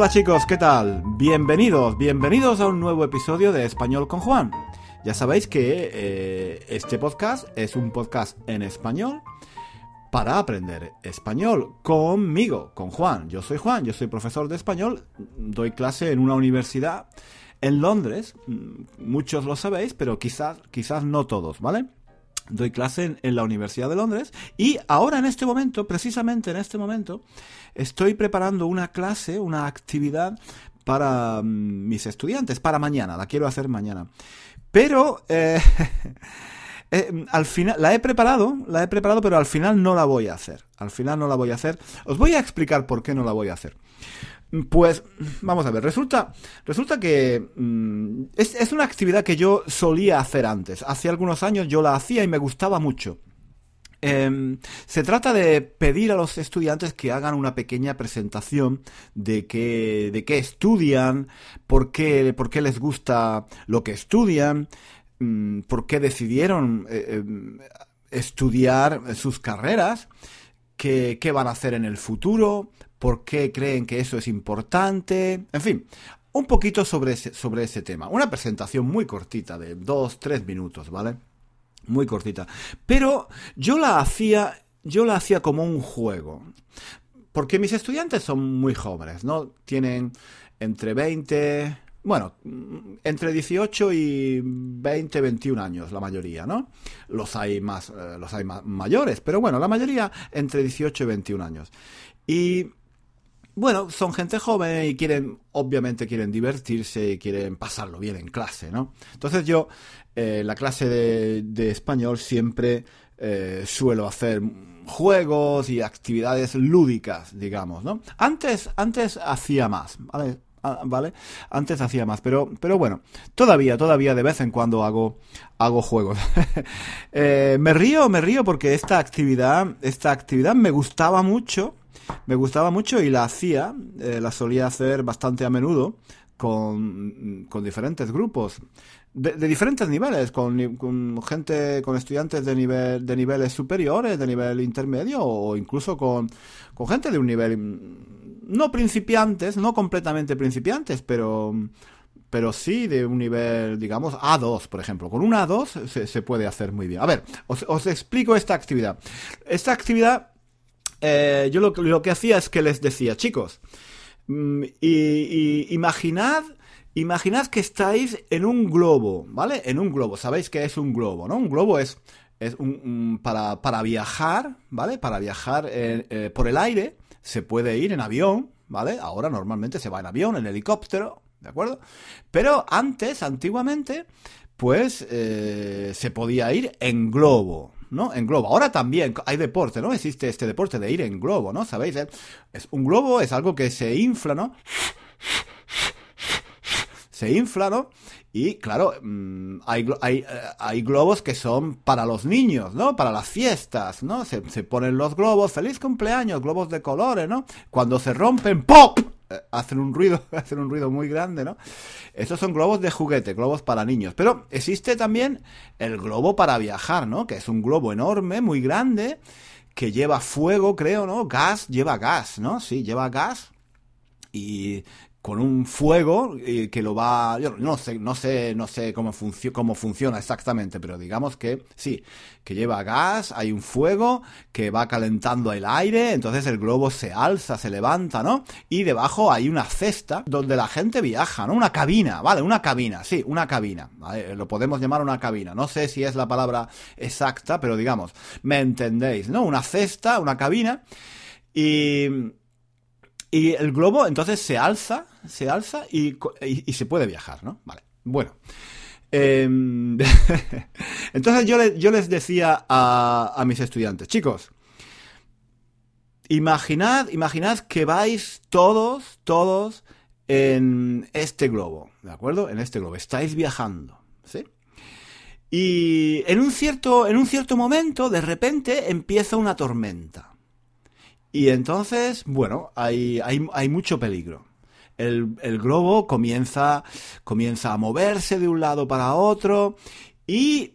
Hola chicos, ¿qué tal? Bienvenidos, bienvenidos a un nuevo episodio de Español con Juan. Ya sabéis que eh, este podcast es un podcast en español para aprender español conmigo, con Juan. Yo soy Juan, yo soy profesor de español, doy clase en una universidad en Londres, mm, muchos lo sabéis, pero quizás, quizás no todos, ¿vale? Doy clase en, la Universidad de Londres y ahora en este momento, precisamente en este momento, estoy preparando una clase, una actividad para mm, mis estudiantes, para mañana, la quiero hacer mañana. Pero eh, eh, al final la he preparado, la he preparado, pero al final no la voy a hacer. Al final no la voy a hacer. Os voy a explicar por qué no la voy a hacer. Pues vamos a ver, resulta, resulta que mm, es, una actividad que yo solía hacer antes. Hace algunos años yo la hacía y me gustaba mucho. Em, se trata de pedir a los estudiantes que hagan una pequeña presentación de qué, de qué estudian, por qué, por qué les gusta lo que estudian, mm, por qué decidieron eh, em, estudiar sus carreras, qué, qué van a hacer en el futuro, por qué creen que eso es importante, en fin, un poquito sobre ese, sobre ese tema. Una presentación muy cortita, de dos, tres minutos, ¿vale? Muy cortita. Pero yo la hacía, yo la hacía como un juego. Porque mis estudiantes son muy jóvenes, ¿no? Tienen entre 20, bueno, entre 18 y 20, 21 años, la mayoría, ¿no? Los hay más, eh, los hay más mayores, pero bueno, la mayoría entre 18 y 21 años. Y bueno, son gente joven y quieren, obviamente quieren divertirse y quieren pasarlo bien en clase, ¿no? Entonces yo, eh, la clase de, español siempre eh, suelo hacer juegos y actividades lúdicas, digamos, ¿no? Antes, antes hacía más, ¿vale? Ah, ¿Vale? Antes hacía más, pero, pero bueno, todavía, todavía de vez en cuando hago, hago juegos. Eh, me río, me río porque esta actividad, esta actividad me gustaba mucho me gustaba mucho y la hacía, eh, la solía hacer bastante a menudo con, diferentes grupos. De, diferentes niveles, con, gente, con estudiantes de nivel, de niveles superiores, de nivel intermedio, o incluso con, con gente de un nivel mm, no principiantes, no completamente principiantes, pero pero sí de un nivel, digamos, A2, por ejemplo. Con un A2 se, se puede hacer muy bien. A ver, os, os, explico esta actividad. Esta actividad eh, yo lo, que hacía es que les decía, chicos, mm, y, imaginad, imaginad que estáis en un globo, ¿vale? En un globo, sabéis que es un globo, ¿no? Un globo es, es un, para, para, viajar, ¿vale? Para viajar eh, eh, por el aire, se puede ir en avión, ¿vale? Ahora normalmente se va en avión, en helicóptero, ¿de acuerdo? Pero antes, antiguamente, pues se podía ir en globo, ¿no? En globo. Ahora también hay deporte, ¿no? Existe este deporte de ir en globo, ¿no? ¿Sabéis? Eh, es un globo es algo que se infla, ¿no? Se infla, ¿no? Y claro, mm, hay, hay, eh, hay, globos que son para los niños, ¿no? Para las fiestas, ¿no? Se, se ponen los globos, feliz cumpleaños, globos de colores, ¿no? Cuando se rompen, ¡pop! Eh, hacen un ruido, hacen un ruido muy grande, ¿no? Estos son globos de juguete, globos para niños. Pero existe también el globo para viajar, ¿no? Que es un globo enorme, muy grande, que lleva fuego, creo, ¿no? Gas, lleva gas, ¿no? Sí, lleva gas. Y con un fuego eh, que lo va yo no sé no sé no sé cómo cómo funciona exactamente pero digamos que sí que lleva gas hay un fuego que va calentando el aire entonces el globo se alza se levanta no y debajo hay una cesta donde la gente viaja no una cabina vale una cabina sí una cabina lo podemos llamar una cabina. No sé si es la palabra exacta pero digamos me entendéis no una cesta una cabina y y el globo entonces se alza, se alza y, se puede viajar, ¿no? Vale. Bueno. Em, entonces yo, les decía a, mis estudiantes, chicos, imaginad, imaginad que vais todos, todos en este globo, ¿de acuerdo? En este globo, estáis viajando, ¿sí? Y en un cierto, en un cierto momento, de repente, empieza una tormenta. Y entonces, bueno, hay, hay mucho peligro. El, el, globo comienza, comienza a moverse de un lado para otro y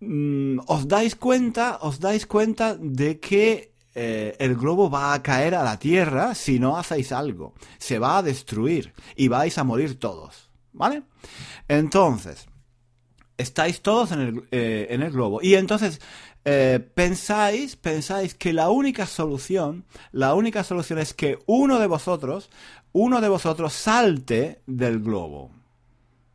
mm, os dais cuenta, os dais cuenta de que eh, el globo va a caer a la Tierra si no hacéis algo. Se va a destruir y vais a morir todos. ¿Vale? Entonces, estáis todos en el, eh, en el globo. Y entonces eh, pensáis, pensáis que la única solución, la única solución es que uno de vosotros, uno de vosotros salte del globo.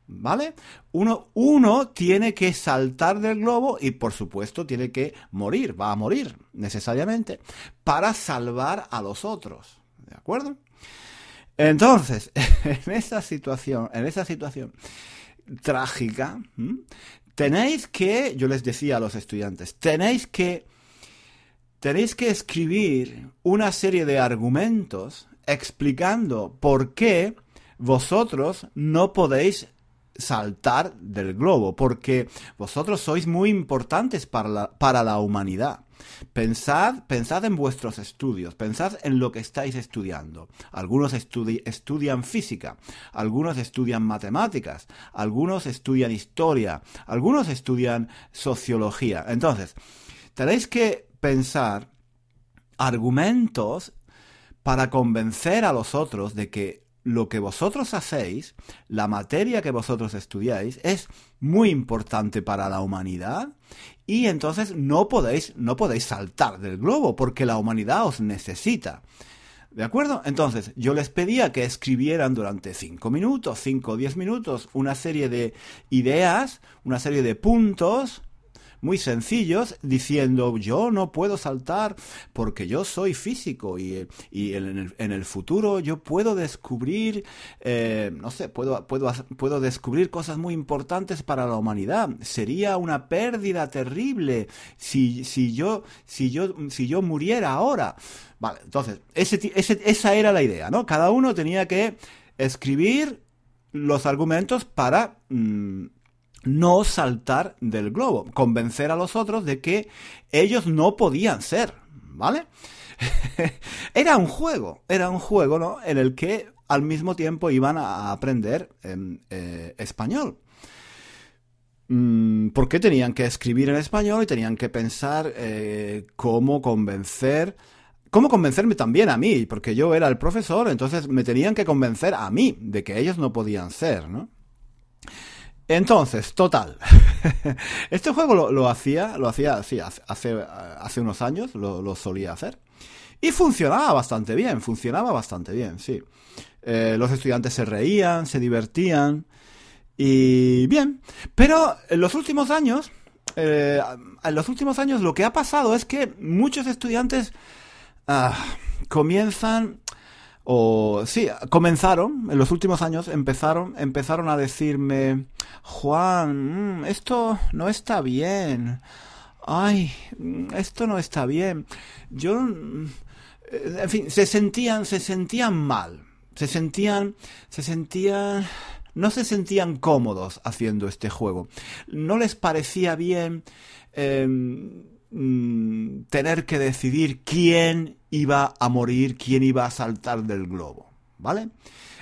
¿Vale? Uno, uno tiene que saltar del globo y por supuesto tiene que morir, va a morir necesariamente, para salvar a los otros. ¿De acuerdo? Entonces, en esa situación, en esa situación trágica, tenéis que, yo les decía a los estudiantes, tenéis que, tenéis que escribir una serie de argumentos explicando por qué vosotros no podéis saltar del globo, porque vosotros sois muy importantes para la, para la humanidad. Pensad, pensad en vuestros estudios, pensad en lo que estáis estudiando. Algunos estudian física, algunos estudian matemáticas, algunos estudian historia, algunos estudian sociología. Entonces, tenéis que pensar argumentos para convencer a los otros de que lo que vosotros hacéis, la materia que vosotros estudiáis, es muy importante para la humanidad y entonces no podéis, no podéis saltar del globo porque la humanidad os necesita. ¿De acuerdo? Entonces, yo les pedía que escribieran durante 5 minutos, 5 o 10 minutos, una serie de ideas, una serie de puntos muy sencillos diciendo yo no puedo saltar porque yo soy físico y, en, el, futuro yo puedo descubrir, eh, no sé, puedo, puedo, puedo descubrir cosas muy importantes para la humanidad. Sería una pérdida terrible si, si, yo, si, yo, si yo muriera ahora. Vale, entonces, ese, esa era la idea, ¿no? Cada uno tenía que escribir los argumentos para mm, no saltar del globo, convencer a los otros de que ellos no podían ser, ¿vale? era un juego, era un juego, ¿no? En el que al mismo tiempo iban a aprender eh, español. Mm, ¿Por qué tenían que escribir en español y tenían que pensar eh, cómo convencer cómo convencerme también a mí, porque yo era el profesor, entonces me tenían que convencer a mí de que ellos no podían ser, ¿no? Entonces, total. este juego lo, hacía, lo hacía, sí, hace, hace unos años, lo, solía hacer. Y funcionaba bastante bien, funcionaba bastante bien, sí. Eh, los estudiantes se reían, se divertían. Y bien. Pero en los últimos años, eh, en los últimos años lo que ha pasado es que muchos estudiantes ah, comienzan o sí, comenzaron, en los últimos años empezaron, empezaron a decirme, Juan, mm, esto no está bien. Ay, mm, esto no está bien. Yo, mm, en fin, se sentían, se sentían mal. Se sentían, se sentían, no se sentían cómodos haciendo este juego. No les parecía bien em, tener que decidir quién iba a morir, quién iba a saltar del globo. ¿Vale?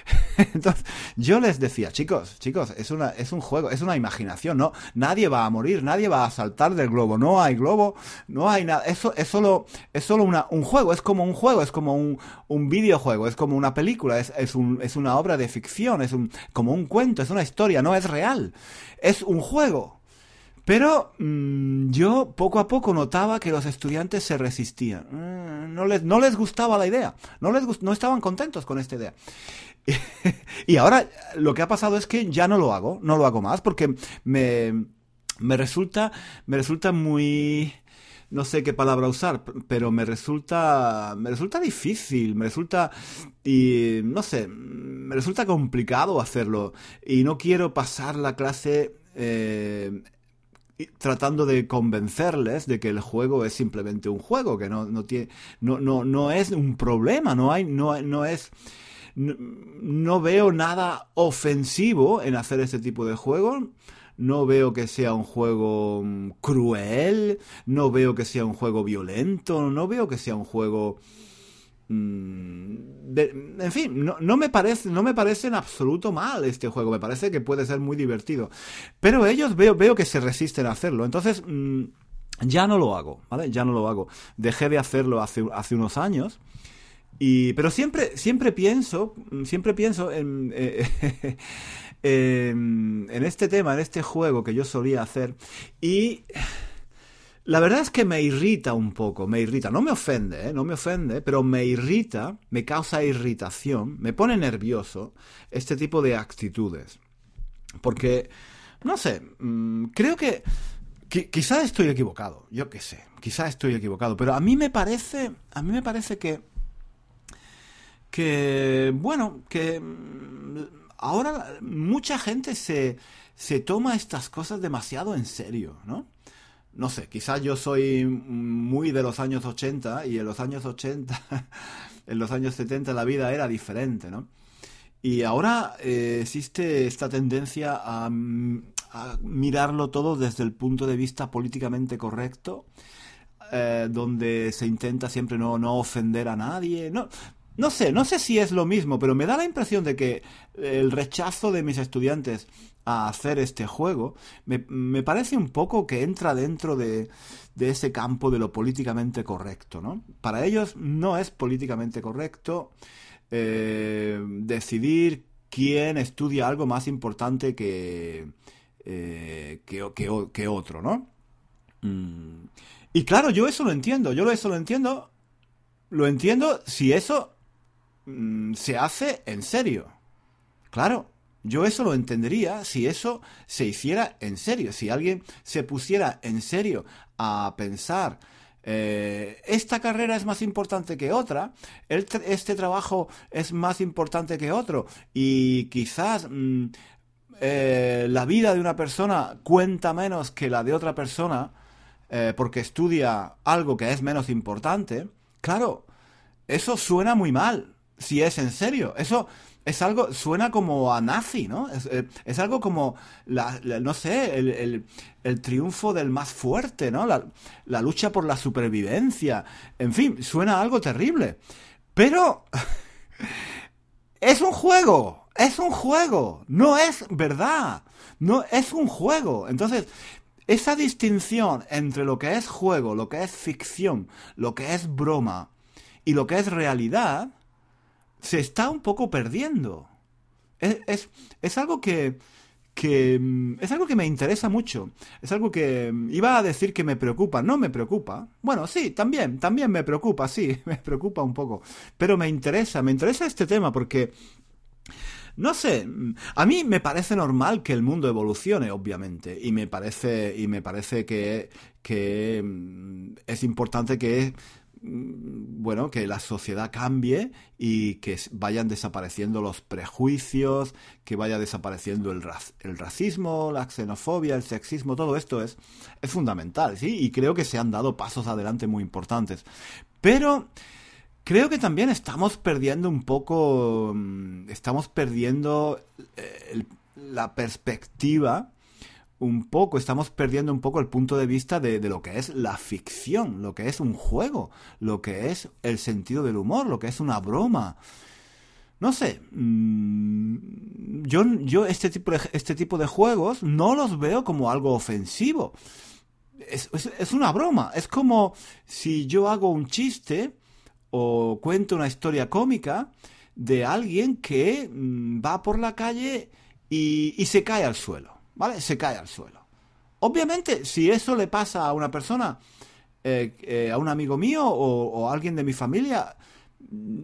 Entonces, yo les decía, chicos, chicos, es, una, es un juego, es una imaginación, ¿no? Nadie va a morir, nadie va a saltar del globo, no hay globo, no hay nada, eso es solo, es solo una, un juego, es como un juego, es como un, un videojuego, es como una película, es, es, un, es una obra de ficción, es un, como un cuento, es una historia, no es real, es un juego. Pero mm, yo poco a poco notaba que los estudiantes se resistían. Mm, no, les, no les gustaba la idea. No, les no estaban contentos con esta idea. y ahora lo que ha pasado es que ya no lo hago, no lo hago más, porque me, me resulta, me resulta muy, no sé qué palabra usar, pero me resulta, me resulta difícil, me resulta, y no sé, me resulta complicado hacerlo y no quiero pasar la clase eh, tratando de convencerles de que el juego es simplemente un juego, que no, no tiene, no, no, no es un problema, no hay, no, no es, no, veo nada ofensivo en hacer este tipo de juego. No veo que sea un juego mm, cruel, no veo que sea un juego violento, no veo que sea un juego mm, en fin, no, me parece, no me en absoluto mal este juego. Me parece que puede ser muy divertido. Pero ellos veo, veo que se resisten a hacerlo. Entonces, mm, Ya no lo hago, ¿vale? Ya no lo hago. Dejé de hacerlo hace, hace unos años. Y, pero siempre, siempre pienso, siempre pienso en, eh, en, este tema, en este juego que yo solía hacer. Y la verdad es que me irrita un poco, me irrita. No me ofende, ¿eh? no me ofende, pero me irrita, me causa irritación, me pone nervioso este tipo de actitudes. Porque, no sé, mm, creo que, quizás estoy equivocado, yo qué sé, quizás estoy equivocado, pero a mí me parece, a mí me parece que, que, bueno, que mm, ahora mucha gente se, se toma estas cosas demasiado en serio, ¿no? No sé, quizás yo soy muy de los años 80 y en los años 80, en los años 70 la vida era diferente, ¿no? Y ahora eh, existe esta tendencia a, mirarlo todo desde el punto de vista políticamente correcto, eh, donde se intenta siempre no, no ofender a nadie. No, no sé, no sé si es lo mismo, pero me da la impresión de que el rechazo de mis estudiantes a hacer este juego me, parece un poco que entra dentro de, de, ese campo de lo políticamente correcto, ¿no? Para ellos no es políticamente correcto eh, decidir quién estudia algo más importante que, eh, que, otro, ¿no? Mm. Y claro, yo eso lo entiendo, yo eso lo entiendo, lo entiendo si eso mm, se hace en serio. Claro, yo eso lo entendería si eso se hiciera en serio, si alguien se pusiera en serio a pensar eh, esta carrera es más importante que otra, este trabajo es más importante que otro y quizás mm, eh, la vida de una persona cuenta menos que la de otra persona eh, porque estudia algo que es menos importante, claro, eso suena muy mal, si es en serio, eso es algo, suena como a nazi, ¿no? Es, eh, algo como, la, no sé, el, el, triunfo del más fuerte, ¿no? La, la, lucha por la supervivencia. En fin, suena algo terrible. Pero... es un juego, es un juego, no es verdad, no es un juego. Entonces, esa distinción entre lo que es juego, lo que es ficción, lo que es broma y lo que es realidad, se está un poco perdiendo. Es, es, algo que, que, mm, es algo que me interesa mucho. Es algo que mm, iba a decir que me preocupa. No me preocupa. Bueno, sí, también, también me preocupa, sí, me preocupa un poco. Pero me interesa, me interesa este tema porque... No sé, mm, a mí me parece normal que el mundo evolucione, obviamente, y me parece, y me parece que, que es importante que bueno, que la sociedad cambie y que vayan desapareciendo los prejuicios, que vaya desapareciendo el, el racismo, la xenofobia, el sexismo, todo esto es, es fundamental, ¿sí? Y creo que se han dado pasos adelante muy importantes. Pero creo que también estamos perdiendo un poco, mm, estamos perdiendo eh, la perspectiva un poco, estamos perdiendo un poco el punto de vista de, lo que es la ficción, lo que es un juego, lo que es el sentido del humor, lo que es una broma. No sé, mm, yo, yo este, tipo de, este tipo de juegos no los veo como algo ofensivo. Es, es, una broma, es como si yo hago un chiste o cuento una historia cómica de alguien que mm, va por la calle y se cae al suelo. ¿Vale? Se cae al suelo. Obviamente, si eso le pasa a una persona, eh, eh, a un amigo mío o, a alguien de mi familia, mm,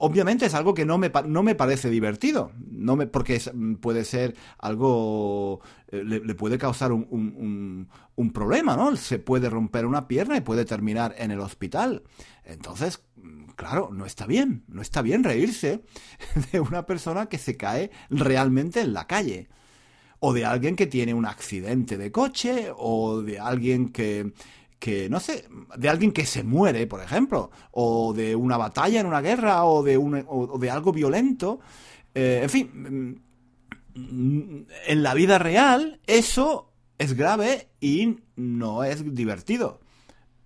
obviamente es algo que no me, no me parece divertido, no me, porque puede ser algo, eh, le, puede causar un, un, problema, ¿no? Se puede romper una pierna y puede terminar en el hospital. Entonces, mm, claro, no está bien, no está bien reírse de una persona que se cae realmente en la calle o de alguien que tiene un accidente de coche, o de alguien que, que, no sé, de alguien que se muere, por ejemplo, o de una batalla en una guerra, o de, un, o de algo violento. Eh, en fin, mm, en la vida real eso es grave y no es divertido.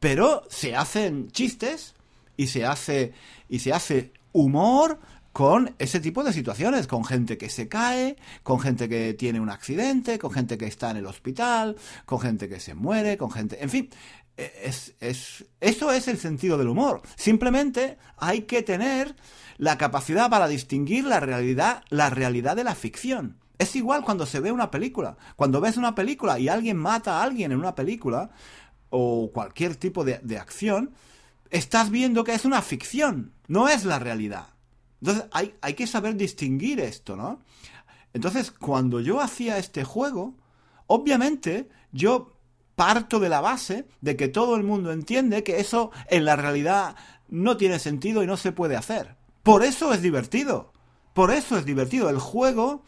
Pero se hacen chistes y se hace, y se hace humor con ese tipo de situaciones, con gente que se cae, con gente que tiene un accidente, con gente que está en el hospital, con gente que se muere, con gente... En fin, es, es, eso es el sentido del humor. Simplemente hay que tener la capacidad para distinguir la realidad, la realidad de la ficción. Es igual cuando se ve una película. Cuando ves una película y alguien mata a alguien en una película, o cualquier tipo de, de acción, estás viendo que es una ficción, no es la realidad. Entonces hay, hay que saber distinguir esto, ¿no? Entonces, cuando yo hacía este juego, obviamente yo parto de la base de que todo el mundo entiende que eso en la realidad no tiene sentido y no se puede hacer. Por eso es divertido. Por eso es divertido. El juego,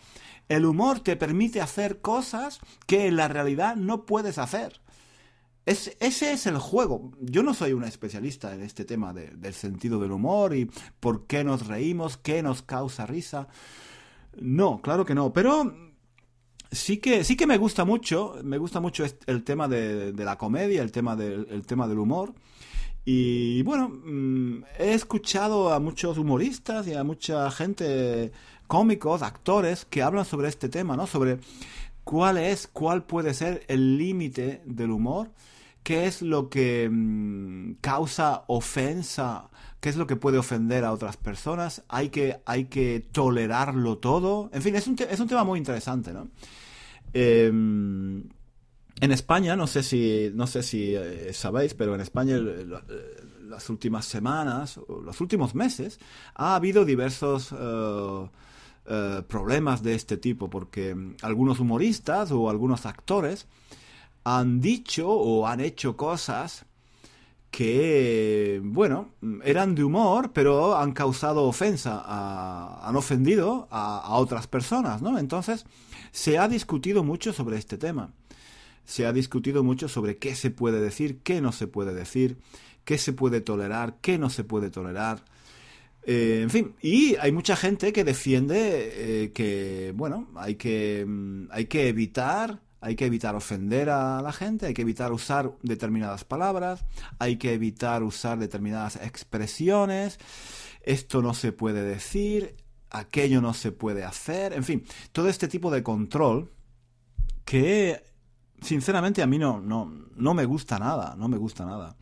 el humor te permite hacer cosas que en la realidad no puedes hacer. Ese es el juego. Yo no soy un especialista en este tema del sentido del humor y por qué nos reímos, qué nos causa risa. No, claro que no. Pero sí que, sí que me gusta mucho, me gusta mucho el tema de, la comedia, el tema, del, tema del humor. Y bueno, mm, he escuchado a muchos humoristas y a mucha gente, cómicos, actores, que hablan sobre este tema, ¿no? Sobre cuál es, cuál puede ser el límite del humor, qué es lo que mm, causa ofensa qué es lo que puede ofender a otras personas, hay que, hay que tolerarlo todo. En fin, es un, es un tema muy interesante, ¿no? Em, en España, no sé si, no sé si eh, sabéis, pero en España las últimas semanas, los últimos meses, ha habido diversos eh, eh, problemas de este tipo, porque algunos humoristas o algunos actores han dicho o han hecho cosas que, bueno, eran de humor, pero han causado ofensa, han ofendido a, otras personas, ¿no? Entonces, se ha discutido mucho sobre este tema. Se ha discutido mucho sobre qué se puede decir, qué no se puede decir, qué se puede tolerar, qué no se puede tolerar. Eh, en fin, y hay mucha gente que defiende eh, que, bueno, hay que, mm, hay que evitar hay que evitar ofender a la gente, hay que evitar usar determinadas palabras, hay que evitar usar determinadas expresiones, esto no se puede decir, aquello no se puede hacer, en fin, todo este tipo de control que sinceramente a mí no, no, no me gusta nada, no me gusta nada.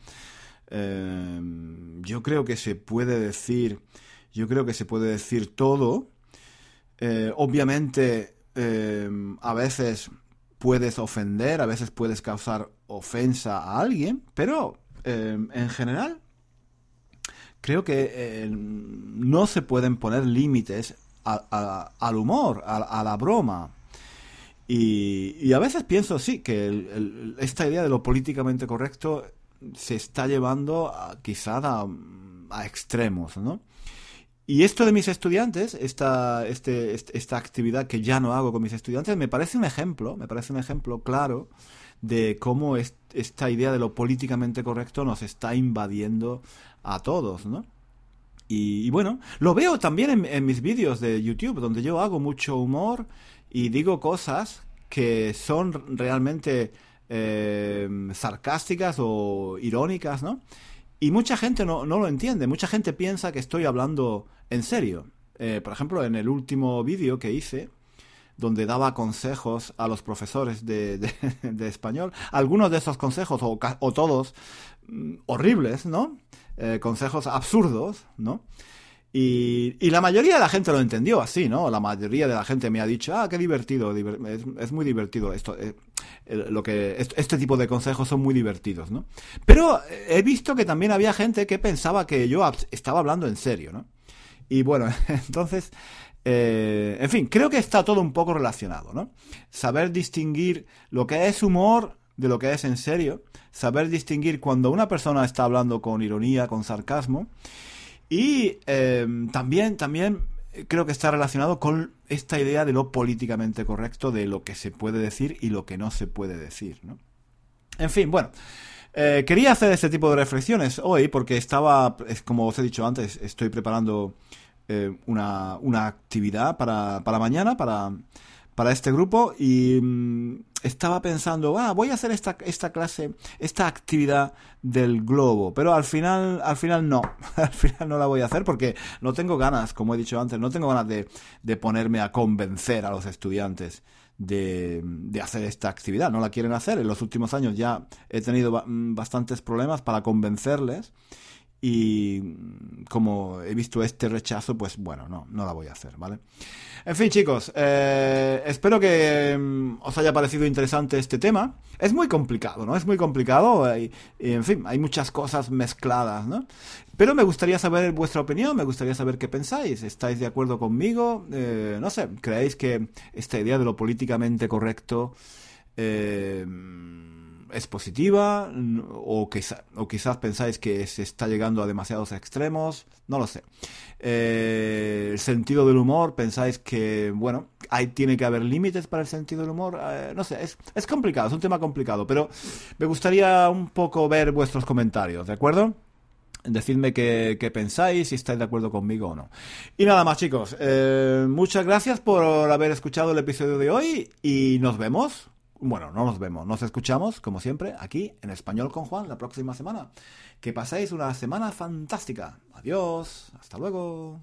Eh, yo creo que se puede decir, yo creo que se puede decir todo. Eh, obviamente, eh, a veces puedes ofender, a veces puedes causar ofensa a alguien, pero em, en general creo que em, no se pueden poner límites al humor, a, la broma. Y, a veces pienso, sí, que esta idea de lo políticamente correcto se está llevando a, quizá a, extremos, ¿no? Y esto de mis estudiantes, esta, este, esta actividad que ya no hago con mis estudiantes, me parece un ejemplo, me parece un ejemplo claro de cómo esta idea de lo políticamente correcto nos está invadiendo a todos, ¿no? Y, bueno, lo veo también en, mis vídeos de YouTube, donde yo hago mucho humor y digo cosas que son realmente eh, sarcásticas o irónicas, ¿no? Y mucha gente no, no, lo entiende, mucha gente piensa que estoy hablando en serio. Eh, por ejemplo, en el último vídeo que hice, donde daba consejos a los profesores de, español, algunos de esos consejos, o, o todos, mm, horribles, ¿no? Eh, consejos absurdos, ¿no? Y, la mayoría de la gente lo entendió así, ¿no? La mayoría de la gente me ha dicho, ah, qué divertido, es, muy divertido esto. Eh, lo que este tipo de consejos son muy divertidos, ¿no? Pero he visto que también había gente que pensaba que yo estaba hablando en serio, ¿no? Y bueno, entonces, eh, en fin, creo que está todo un poco relacionado, ¿no? Saber distinguir lo que es humor de lo que es en serio, saber distinguir cuando una persona está hablando con ironía, con sarcasmo, y em, también, también creo que está relacionado con esta idea de lo políticamente correcto, de lo que se puede decir y lo que no se puede decir. ¿no? En fin, bueno. Eh, quería hacer este tipo de reflexiones hoy porque estaba, como os he dicho antes, estoy preparando eh, una, una, actividad para, para mañana, para, para este grupo y mm, estaba pensando, ah, voy a hacer esta, esta clase, esta actividad del globo, pero al final, al final no, al final no la voy a hacer porque no tengo ganas, como he dicho antes, no tengo ganas de, de ponerme a convencer a los estudiantes de, de, hacer esta actividad, no la quieren hacer. En los últimos años ya he tenido bastantes problemas para convencerles y como he visto este rechazo, pues bueno, no, no la voy a hacer, ¿vale? En fin, chicos, eh, espero que mm, os haya parecido interesante este tema. Es muy complicado, ¿no? Es muy complicado y, en fin, hay muchas cosas mezcladas, ¿no? Pero me gustaría saber vuestra opinión, me gustaría saber qué pensáis. ¿Estáis de acuerdo conmigo? Eh, no sé, ¿creéis que esta idea de lo políticamente correcto... Eh, es positiva o, o quizás pensáis que se está llegando a demasiados extremos, no lo sé. Eh, el sentido del humor, pensáis que, bueno, hay, tiene que haber límites para el sentido del humor, eh, no sé, es, es complicado, es un tema complicado, pero me gustaría un poco ver vuestros comentarios, ¿de acuerdo? Decidme qué, pensáis, si estáis de acuerdo conmigo o no. Y nada más, chicos. Eh, muchas gracias por haber escuchado el episodio de hoy y nos vemos bueno, no nos vemos, nos escuchamos, como siempre, aquí en Español con Juan la próxima semana. Que paséis una semana fantástica. Adiós, hasta luego.